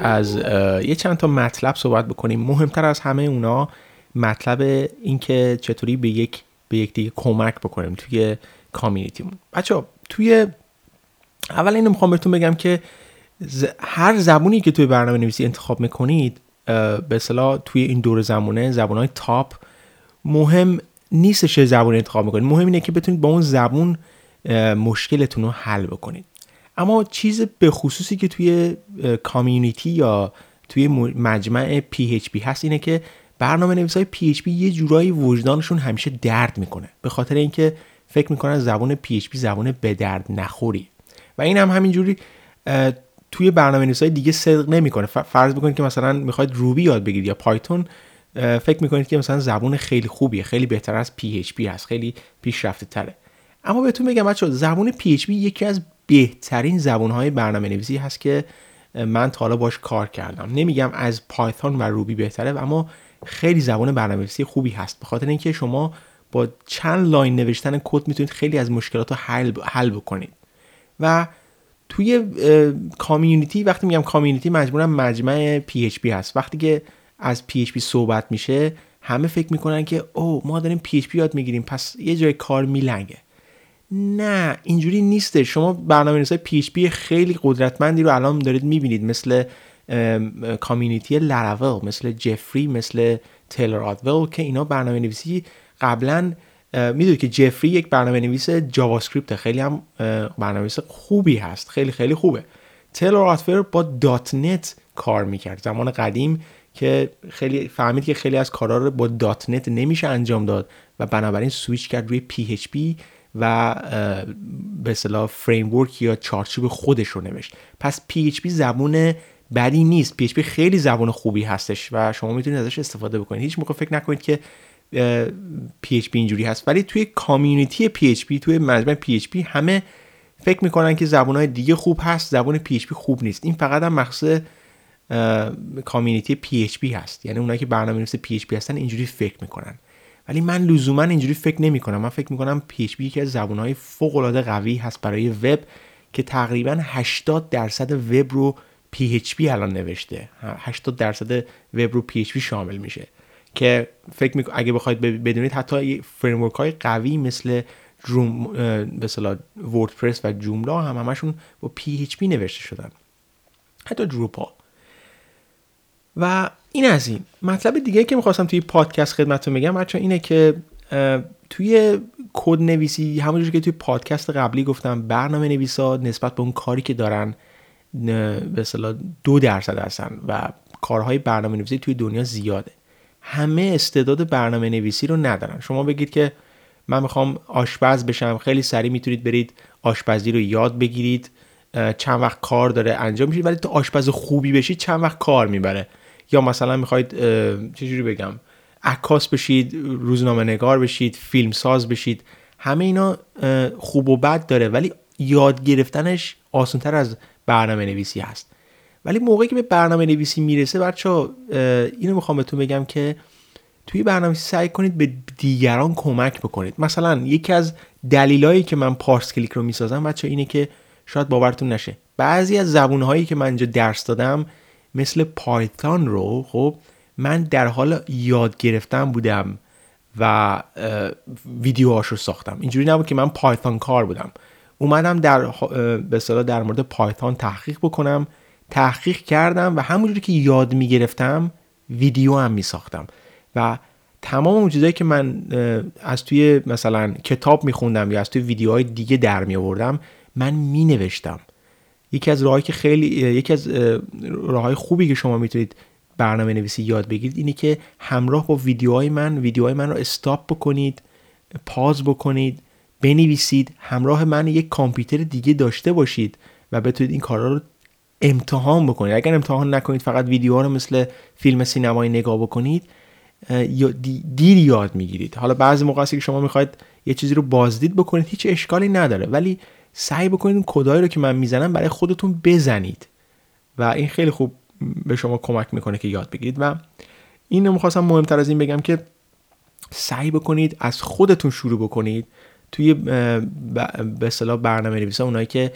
از یه چند تا مطلب صحبت بکنیم. مهمتر از همه اونا مطلب اینکه چطوری به یک به یک دیگه کمک بکنیم توی کامیونیتیمون. بچه توی اول اینو می‌خوام بهتون بگم که هر زبونی که توی برنامه نویسی انتخاب می‌کنید به اصطلاح توی این دور زمانه زبانهای تاپ مهم نیستش چه زبون انتخاب می‌کنید. مهم اینه که بتونید با اون زبون مشکلتون رو حل بکنید. اما چیز به خصوصی که توی کامیونیتی یا توی مجمع PHP هست اینه که برنامه نویس های PHP یه جورایی وجدانشون همیشه درد می‌کنه. به خاطر اینکه فکر می‌کنن زبان PHP زبان به درد نخوری. و این هم همینجوری توی برنامه نویس های دیگه صدق نمی‌کنه. فرض بکنید که مثلا می‌خواید روبی یاد بگیرید یا پایتون فکر می‌کنید که مثلا زبون خیلی خوبیه. خیلی بهتر از PHP هست. خیلی پیشرفته تره. اما بهتون بگم بچه‌ها زبون PHP یکی از بهترین زبون های برنامه نویسی هست که من تا حالا باش کار کردم. نمیگم از Python و Ruby بهتره اما خیلی زبان برنامه‌نویسی خوبی هست. به خاطر اینکه شما با چند line نوشتن کد می‌تونید خیلی از مشکلات رو حل, حل بکنید. و توی community وقتی میگم community مجبورم مجمع PHP هست. وقتی که از PHP صحبت میشه همه فکر می‌کنن که اوه ما داریم PHP یاد می‌گیریم پس یه جای کار میلنگه. نه اینجوری نیسته شما برنامه نویسای PHP خیلی قدرتمندی رو الان دارید می‌بینید مثل community Laravel مثل Jeffrey مثل Taylor Otwell که اینا برنامه نویسی قبلا می‌دونید که Jeffrey یک برنامه نویس JavaScript خیلی هم برنامه نویس خوبی هست. خیلی خیلی خوبه. Taylor Otwell با .NET کار می‌کرد. زمان قدیم که خیلی فهمید که خیلی از کارا رو با .NET نمیشه انجام داد و بنابراین سویچ کرد روی PHP و به اصطلاح framework یا چارچوب خودش رو نوشت. پس PHP زبون بدی نیست. PHP خیلی زبان خوبی هستش و شما می‌تونید ازش استفاده بکنید. هیچ موقع فکر نکنید که PHP اینجوری هست. ولی توی community PHP توی مجمع PHP همه فکر می‌کنن که های دیگه خوب هست زبان PHP خوب نیست. این فقط هم مخصوص community PHP هست. یعنی اونایی که برنامه نویس PHP هستن اینجوری فکر می‌کنن. ولی من لزوما اینجوری فکر نمی کنم من فکر می کنم PHP یکی از های فوق العاده قوی هست برای وب که تقریبا 80 درصد وب رو PHP الان نوشته. 80 درصد وب رو PHP شامل میشه. که فکر می اگه بخواید بدونید حتی framework های قوی مثل جوم به WordPress و Joomla هم همشون با PHP نوشته شدن. حتی دروپال و این از این. مطلب دیگه که می‌خواستم توی پادکست خدمتتون بگم بچه اینه که توی کد نویسی همونجوری که توی پادکست قبلی گفتم برنامه نویسا نسبت به اون کاری که دارن به اصطلاح دو درصد هستن و کارهای برنامه نویسی توی دنیا زیاده. همه استعداد برنامه نویسی رو ندارن. شما بگید که من می‌خوام آشپز بشم خیلی سریع می‌تونید برید آشپزی رو یاد بگیرید چند وقت کار داره انجام میشید ولی تو آشپز خوبی بشید چند وقت کار می‌بره. یا مثلا می‌خواید چجوری بگم عکاس بشید روزنامه نگار بشید فیلم ساز بشید همه اینا خوب و بد داره ولی یاد گرفتنش آسانتر از برنامه نویسی هست. ولی موقعی که به برنامه نویسی می‌رسه بچه اینو می‌خوام بهتون بگم که توی برنامه سعی کنید به دیگران کمک بکنید. مثلا یکی از دلیلایی که من پارس کلیک رو می‌سازم بچه اینه که شاید باورتون نشه. بعضی از زبونهایی که من اینجا درس دادم مثل پایتون رو خب من در حال یاد گرفتن بودم و ویدیوهاش رو ساختم. اینجوری نبود که من پایتون کار بودم. اومدم در به در مورد پایتون تحقیق بکنم. تحقیق کردم و همونجوری که یاد می‌گرفتم ویدیو هم می ساختم و تمام اون چیزایی که من از توی مثلا کتاب میخوندم یا از توی ویدیوهای دیگه در می من می نوشتم یکی از راههایی که خیلی یکی از راههای خوبی که شما می‌تونید برنامه نویسی یاد بگیرید اینه که همراه با ویدیوهای من ویدیوهای من رو استاپ بکنید پاز بکنید بنویسید همراه من یک کامپیوتر دیگه داشته باشید و بتونید این کارا رو امتحان بکنید. اگر امتحان نکنید فقط ویدیوها رو مثل فیلم سینمایی نگاه بکنید دیر یاد می‌گیرید. حالا بعضی موقع که شما می‌خواید یه چیزی رو بازدید بکنید هیچ اشکالی نداره. ولی سعی بکنید کدایی رو که من می‌زنم برای خودتون بزنید. و این خیلی خوب به شما کمک می‌کنه که یاد بگیرید. و این می‌خواستم مهمتر از این بگم که سعی بکنید از خودتون شروع بکنید توی به اصطلاح برنامه نویسا اونایی که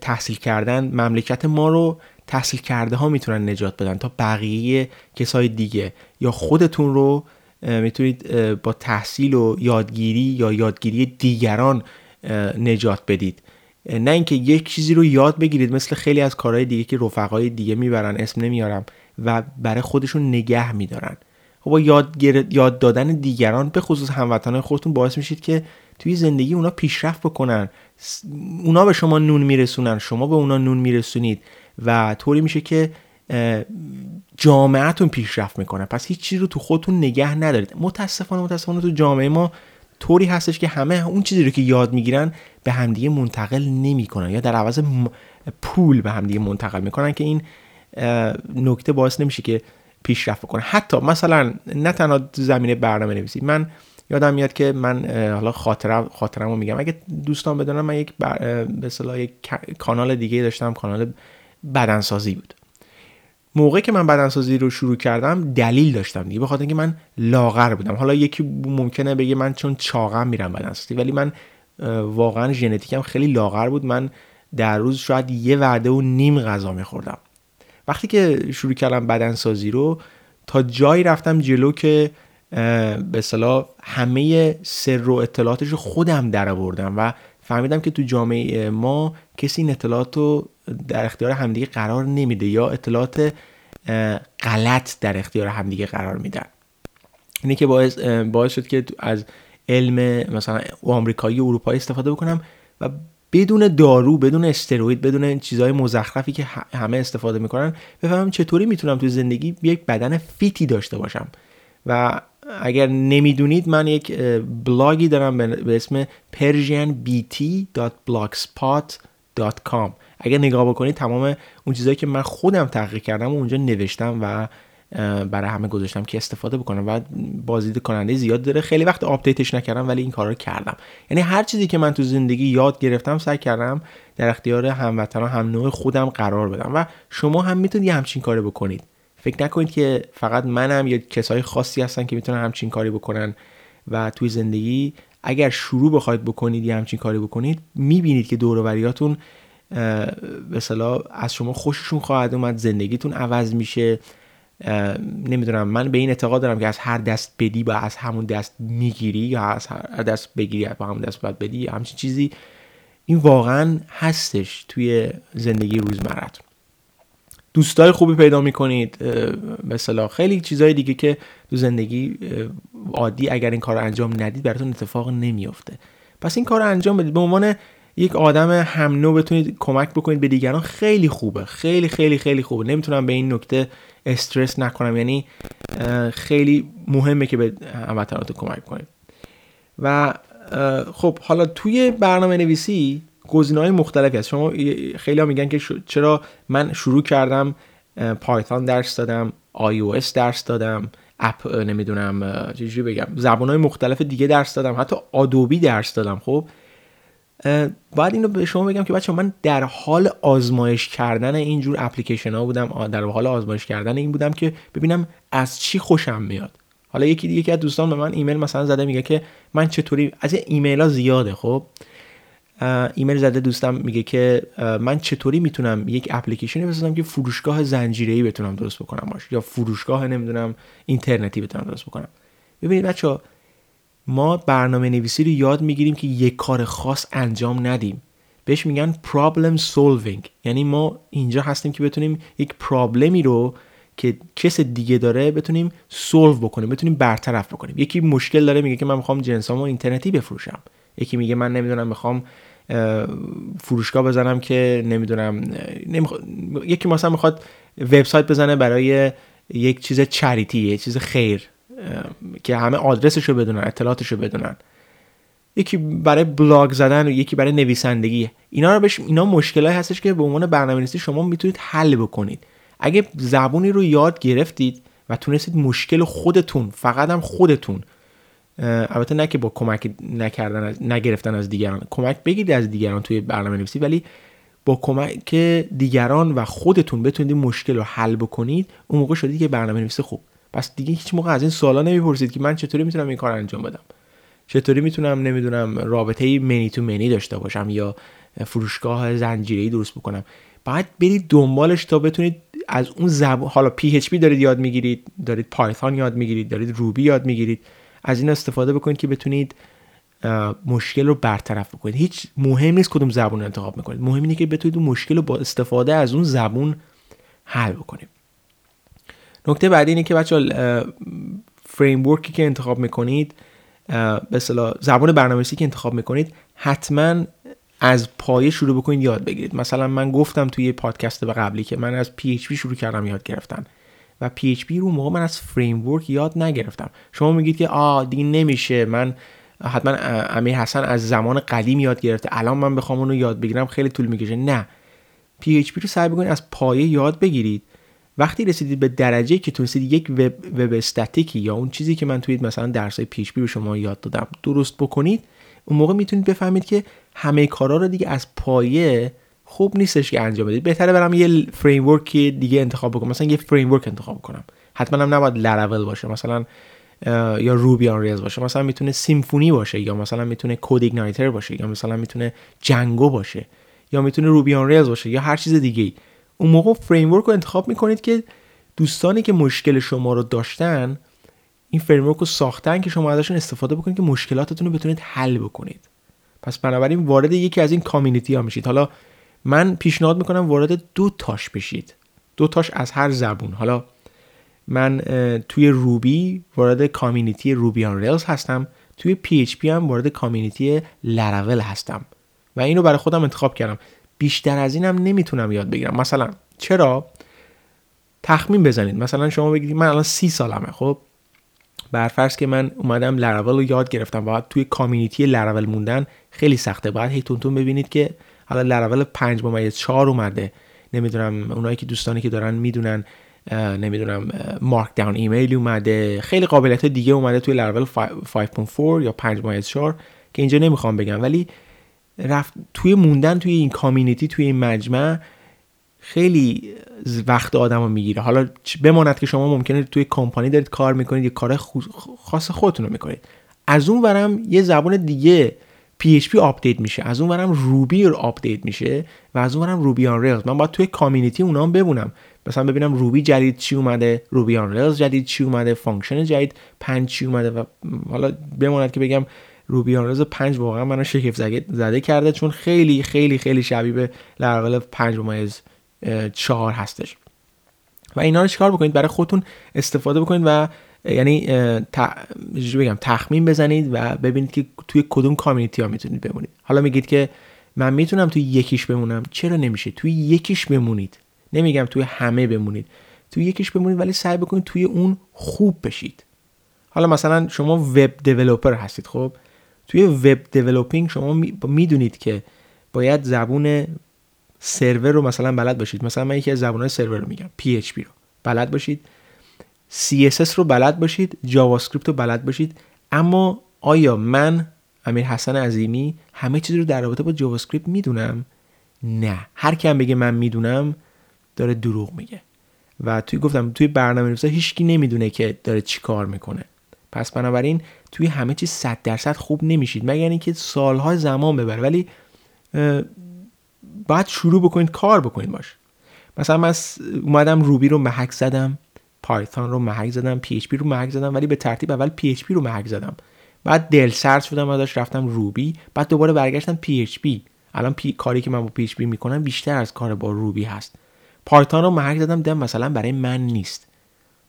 تحصیل کردن مملکت ما رو تحصیل کرده ها می‌تونن نجات بدن تا بقیه کسای دیگه. یا خودتون رو می‌تونید با تحصیل و یادگیری یا یادگیری دیگران نجات بدید. نه اینکه یک چیزی رو یاد بگیرید مثل خیلی از کارهای دیگه که رفقای دیگه می‌برن اسم نمیارم و برای خودشون نگه میدارن. خب یاد, یاد دادن دیگران به خصوص هموطنان خودتون باعث میشید که توی زندگی اونا پیشرفت بکنن. اونا به شما نون میرسونن شما به اونا نون میرسونید و طوری میشه که جامعهتون پیشرفت می‌کنه. پس هیچ چیزی رو تو خودتون نگه ندارید. متاسفانه متاسفانه تو جامعه ما طوری هستش که همه اون چیزی رو که یاد می‌گیرن به همدیگه منتقل نمی‌کنن یا در عوض پول به همدیگه منتقل می‌کنن که این نکته باعث نمیشه که پیشرفت کنه حتی مثلا نه تنها زمینه برنامه نویسی. من یادم میاد که من حالا خاطرم خاطرم رو میگم. اگه دوستان بدونم من یک به اصطلاح یک کانال دیگه داشتم. کانال بدنسازی بود. موقعی که من بدنسازی رو شروع کردم دلیل داشتم دیگه بخاطر اینکه من لاغر بودم. حالا یکی ممکنه بگه من چون چاقم میرم بدنسازی ولی من واقعا ژنتیکم خیلی لاغر بود. من در روز شاید یه وعده و نیم غذا میخوردم. وقتی که شروع کردم بدنسازی رو تا جایی رفتم جلو که به صلاح همه سر و اطلاعاتش خودم در آوردم و فهمیدم که تو جامعه ما کسی این اطلاعات رو در اختیار همدیگه قرار نمیده یا اطلاعات غلط در اختیار همدیگه قرار میدن. اینه که باعث, باعث شد که از علم مثلا آمریکایی و اروپایی استفاده بکنم و بدون دارو بدون استروید بدون چیزهای مزخرفی که همه استفاده می‌کنن بفهمم چطوری می‌تونم تو زندگی یک بدن فیتی داشته باشم. و اگر نمی‌دونید من یک بلاگی دارم به اسم persianbt.blogspot.com اگر نگاه بکنید تمام اون چیزهایی که من خودم تحقیق کردم و اونجا نوشتم و برای همه گذاشتم که استفاده بکنم و بازدید کننده زیاد داره. خیلی وقت آپدیتش نکردم ولی این کارا رو کردم. یعنی هر چیزی که من تو زندگی یاد گرفتم سعی کردم در اختیار هموطنان هم نوع خودم قرار بدم و شما هم می‌تونید همچین کاری بکنید. فکر نکنید که فقط منم یا کسای خاصی هستن که می‌تونن همچین کاری بکنن و توی زندگی اگر شروع بخواید بکنید یه همچین کاری بکنید می‌بینید که دوروبریاتون به از شما خوششون خواهد اومد زندگیتون عوض میشه. نمی‌دونم من به این اعتقاد دارم که از هر دست بدی با از همون دست می‌گیری یا از هر دست بگیری با همون دست باید بدی همچین چیزی این واقعا هستش توی زندگی روزمرتون دوستای خوبی پیدا می‌کنید. مثلا خیلی چیزهای دیگه که تو زندگی عادی اگر این کار رو انجام ندید براتون اتفاق نمیافته. پس این کار رو انجام بدید. به عنوان یک آدم هم نو بتونید کمک بکنید به دیگران خیلی خوبه. خیلی خیلی خیلی خوبه. نمی‌تونم به این نکته استرس نکنم. یعنی خیلی مهمه که به هموطنات کمک کنید. و خب حالا توی برنامه نویسی گزینه های مختلفی هست. شما خیلی ها میگن که چرا من شروع کردم پایتون درس دادم iOS درس دادم اپ نمی‌دونم چجوری بگم زبان های مختلف دیگه درس دادم حتی آدوبی درس دادم. خب باید اینو به شما بگم که بچه‌ها من در حال آزمایش کردن اینجور اپلیکیشن ها بودم در حال آزمایش کردن این بودم که ببینم از چی خوشم میاد. حالا یکی دیگه که از دوستان به من ایمیل مثلا زده میگه که من چطوری از ایمیل ها زیاده. خب ایمیل زده دوستم میگه که من چطوری می‌تونم یک اپلیکیشنی بسازم که فروشگاه زنجیره‌ای بتونم درست بکنم باش؟ یا فروشگاه نمی‌دونم اینترنتی بتونم درست بکنم. ببینید بچه‌ها ما برنامه نویسی رو یاد می‌گیریم که یک کار خاص انجام ندیم. بهش میگن problem solving. یعنی ما اینجا هستیم که بتونیم یک پرابلمی رو که کس دیگه داره بتونیم سولو بکنیم بتونیم برطرف بکنیم. یکی مشکل داره میگه که من می‌خوام جنسامو اینترنتی بفروشم. یکی میگه من نمی‌دونم می‌خوام فروشگاه بزنم که نمی‌دونم یکی مثلا می‌خواد وبسایت بزنه برای یک چیز چریتی یه چیز خیر که همه آدرسش رو بدونن اطلاعاتش رو بدونن. یکی برای بلاگ زدن و یکی برای نویسندگی. اینا رو بهش اینا مشکلاتی هستش که به عنوان برنامه‌نویسی شما می‌تونید حل بکنید. اگه زبونی رو یاد گرفتید و تونستید مشکل خودتون فقط هم خودتون البته نه که با کمک نکردن از نگرفتن از دیگران. کمک بگیرید از دیگران توی برنامه نویسی ولی با کمک دیگران و خودتون بتونید مشکل رو حل بکنید اون موقع شدید که برنامه نویسی خوب. پس دیگه هیچ موقع از این سوالا نمی‌پرسید که من چطوری می‌تونم این کار انجام بدم؟ چطوری می‌تونم نمی‌دونم رابطه منی تو منی داشته باشم یا فروشگاه زنجیره‌ای درست بکنم؟ باید برید دنبالش تا بتونید از اون زبان حالا PHP دارید یاد می‌گیرید دارید پایتون یاد می‌گیرید دارید روبی یاد می‌گیرید. از این استفاده بکنید که بتونید مشکل رو برطرف بکنید. هیچ مهم نیست کدوم زبون رو انتخاب می‌کنید. مهم اینه که بتونید اون مشکل رو با استفاده از اون زبون حل بکنید. نکته بعدی اینه که بچه فریم که انتخاب می‌کنید به زبان برنامه‌نویسی که انتخاب می‌کنید حتما از پایه شروع بکنید یاد بگیرید. مثلا من گفتم توی پادکست قبلی که من از PHP شروع کردم یاد گرفتن. و PHP رو موقع من از فریم یاد نگرفتم. شما میگید که آ دیگه نمیشه. من حتما امیر حسن از زمان قدیم یاد گرفته. الان من بخوام اون رو یاد بگیرم خیلی طول می‌کشه. نه. PHP رو سعی بکنید از پایه یاد بگیرید. وقتی رسیدید به درجه که تونستید یک وب, وب استاتیکی یا اون چیزی که من توی مثلا درس های PHP به شما یاد دادم درست بکنید اون موقع می‌تونید بفهمید که همه کارا رو دیگه از پایه خوب نیستش که انجام بدید. بهتره برم یه فریم دیگه انتخاب بکنم. مثلا یه فریم انتخاب کنم. حتما هم نباید لراول باشه. مثلا یا Ruby on Rails باشه. مثلا می‌تونه Symfony باشه یا مثلا می‌تونه CodeIgniter باشه یا مثلا می‌تونه Django باشه یا می‌تونه Ruby on Rails باشه یا هر چیز دیگه اون موقع framework رو انتخاب می‌کنید که دوستانی که مشکل شما رو داشتن این framework رو ساختن که شما ازشون استفاده بکنید که مشکلاتتون رو بتونید حل بکنید. پس بنابراین وارد یکی از این community ها میشید. حالا من پیشنهاد می‌کنم وارد دو تاش بشید. دو تاش از هر زبون. حالا من توی Ruby وارد community Ruby on Rails هستم. توی PHP هم وارد community Laravel هستم. و اینو برای خودم انتخاب کردم. بیشتر از اینم نمی‌تونم یاد بگیرم. مثلا چرا؟ تخمین بزنید. مثلا شما بگید من الان سی سالمه. خب؟ برفرض که من اومدم لراول رو یاد گرفتم. باید توی community Laravel موندن خیلی سخته. باید هی تونتون ببینید که حالا لراول 5 ممیز 4 اومده. نمی‌دونم اونایی که دوستانی که دارن می‌دونن نمی‌دونم مارک داون ایمیل اومده. خیلی قابلیت دیگه اومده توی لراول 5.4 یا 5 ممیز 4 که اینجا نمی‌خوام بگم. ولی رفت توی موندن توی این کامیونیتی توی این مجمع خیلی وقت آدم رو می‌گیره. حالا بماند که شما ممکنه توی کمپانی دارید کار می‌کنید یه کار خاص خودتون رو می‌کنید. از اون ورم یه زبان دیگه PHP update میشه. از اون ورم Ruby رو update میشه و از اون ورم Ruby on Rails من باید توی community اونا هم بمونم. مثلا ببینم Ruby جدید چی اومده Ruby on Rails جدید چی اومده function جدید پنج چی اومده و حالا بماند که بگم Ruby on Rails 5 واقعا منو شگفت زده کرده چون خیلی خیلی خیلی شبیه به لاراول 5 ممیز چهار هستش. و اینا رو چیکار بکنید؟ برای خودتون استفاده بکنید و یعنی بگم تخمین بزنید و ببینید که توی کدوم کامیونیتی ها می‌تونید بمونید. حالا میگید که من می‌تونم توی یکیش بمونم چرا نمیشه؟ توی یکیش بمونید. نمیگم توی همه بمونید. توی یکیش بمونید ولی سعی بکنید توی اون خوب بشید. حالا مثلا شما وب دیولپر هستید خب؟ توی وب دیولپینگ شما می‌دونید که باید زبون سرور رو مثلا بلد باشید. مثلا من یکی از زبانهای سرور رو میگم PHP رو. بلد باشید. CSS رو بلد باشید JavaScript رو بلد باشید. اما آیا من امیر حسن عظیمی همه چیز رو در رابطه با JavaScript می‌دونم؟ نه. هر کم بگه من می‌دونم داره دروغ میگه. و توی گفتم توی برنامه نویسی هیچکی نمی‌دونه که داره چی کار می‌کنه. پس بنابراین توی همه چیز 100 درصد خوب نمیشید. مگر اینکه سالها زمان ببره. ولی باید شروع بکنید کار بکنید باش. مثلا من اومدم روبی رو محک زدم. Python رو محک زدم PHP رو محک زدم ولی به ترتیب اول PHP رو محک زدم. بعد دل سرد شدم ازش رفتم Ruby بعد دوباره برگشتم PHP الان پی... کاری که من با PHP می‌کنم بیشتر از کار با Ruby هست. Python رو محک زدم دیدم مثلا برای من نیست.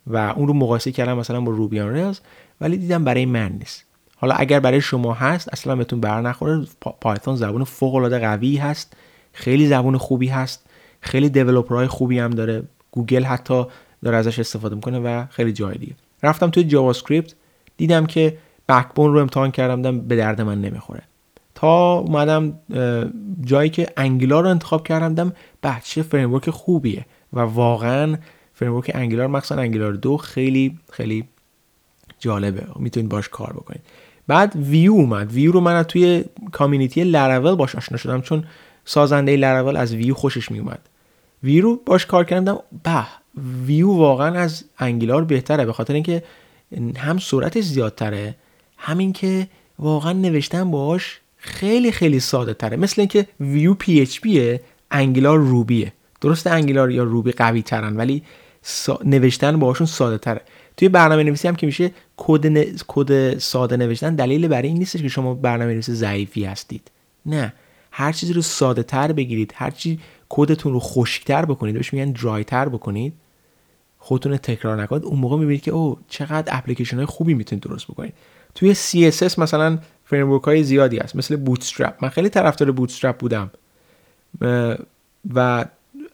و اون رو مقایسه کردم مثلا با Ruby on Rails ولی دیدم برای من نیست. حالا اگر برای شما هست اصلا بهتون بر نخوره Python زبان فوق العاده قوی هست خیلی زبون خوبی هست خیلی developer های خوبی هم داره. گوگل حتی داره ازش استفاده می‌کنه و خیلی جای دیگه. رفتم توی JavaScript دیدم که Backbone رو امتحان کردم به درد من نمی‌خوره. تا اومدم جایی که Angular رو انتخاب کردم دیدم بچه framework خوبیه و واقعا framework Angular مخصوصا Angular دو خیلی خیلی جالبه. می‌تونید باش کار بکنید. بعد ویو اومد. ویو رو من توی community Laravel باش آشنا شدم چون سازنده لراول از ویو خوشش میومد ویو رو باش کار کردم به Vue واقعا از Angular بهتره به خاطر اینکه هم سرعتش زیادتره هم اینکه واقعا نوشتن باش خیلی خیلی ساده تره. مثل اینکه Vue PHP ه Angular Ruby ه. درست Angular یا Ruby قوی ترن ولی نوشتن باهاشون ساده تره. توی برنامه نویسی هم که میشه کد کد ساده نوشتن دلیل برای این نیستش که شما برنامه نویسی ضعیفی هستید. نه. هر چیزی رو ساده تر بگیرید هر چی کدتون رو خشک‌تر بکنید بهش میگن DRY تر بکنید. خودتون تکرار نکنید اون موقع می‌بینید که او چقدر اپلیکیشن های خوبی می‌تونید درست بکنید. توی CSS مثلا framework های زیادی هست مثل Bootstrap من خیلی طرفدار Bootstrap بودم. و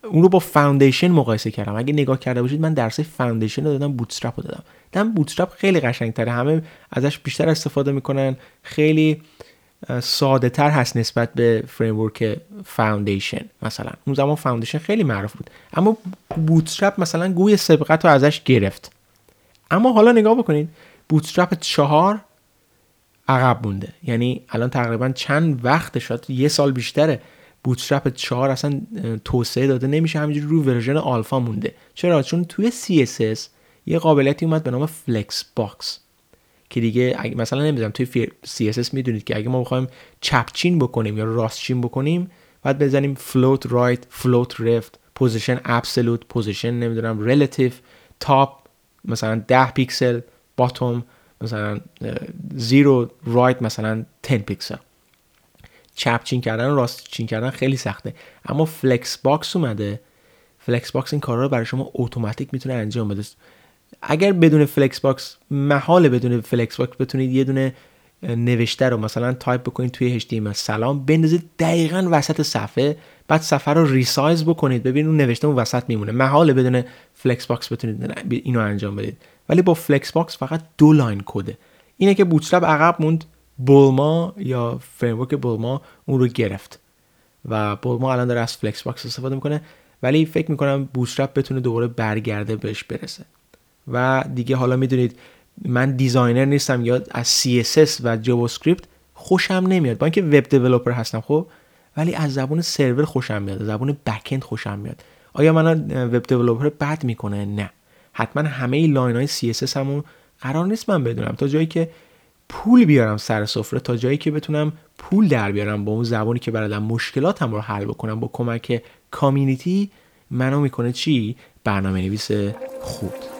اون رو با Foundation مقایسه کردم. اگه نگاه کرده باشید من درس Foundation رو دادم Bootstrap رو دادم. دم Bootstrap خیلی قشنگ تره همه ازش بیشتر استفاده می‌کنن. خیلی ساده تر هست نسبت به framework Foundation مثلا. اون زمان Foundation خیلی معروف بود. اما Bootstrap مثلا گوی سبقت رو ازش گرفت. اما حالا نگاه بکنید Bootstrap چهار عقب مونده. یعنی الان تقریبا چند وقت شد یه سال بیشتره Bootstrap 4 اصلا توسعه داده نمیشه همینجوری رو version alpha مونده. چرا؟ چون توی CSS یه قابلیتی اومد به نام flexbox که دیگه مثلا نمی‌دونم توی CSS می‌دونید که اگه ما بخوایم چپ‌چین بکنیم یا راست‌چین بکنیم باید بزنیم float right float left position absolute position نمی‌دونم relative top مثلا 10 پیکسل bottom مثلا 0 right مثلا 10 پیکسل. چپ چین کردن راست چین کردن خیلی سخته. اما flexbox اومده. flexbox این کارا رو برای شما اتوماتیک می‌تونه انجام بده. اگر بدون flexbox محال بدون flexbox بتونید یه دونه نوشته رو مثلا تایپ بکنید توی HTML سلام. بندازید دقیقا وسط صفحه بعد صفحه رو resize بکنید. ببینید اون نوشته اون وسط میمونه. محال بدون flexbox بتونید اینو انجام بدید. ولی با flexbox فقط دو line کده اینه که Bootstrap عقب موند. Bulma یا framework Bulma اون رو گرفت. و Bulma الان داره از flexbox استفاده می‌کنه. ولی فکر می‌کنم Bootstrap بتونه دوباره برگرده بهش برسه. و دیگه حالا می‌دونید من designer نیستم یا از CSS و JavaScript خوشم نمیاد. با اینکه web developer هستم خب ولی از زبون سرور خوشم میاد زبون backend خوشم میاد. آیا من web developer بد می‌کنه؟ نه. حتما همه لاین های CSS همون قرار نیست من بدونم. تا جایی که پول بیارم سر سفره تا جایی که بتونم پول در بیارم با اون زبانی که بلدم مشکلاتم رو حل بکنم با کمک کامیونیتی منو می‌کنه چی؟ برنامه نویس خوب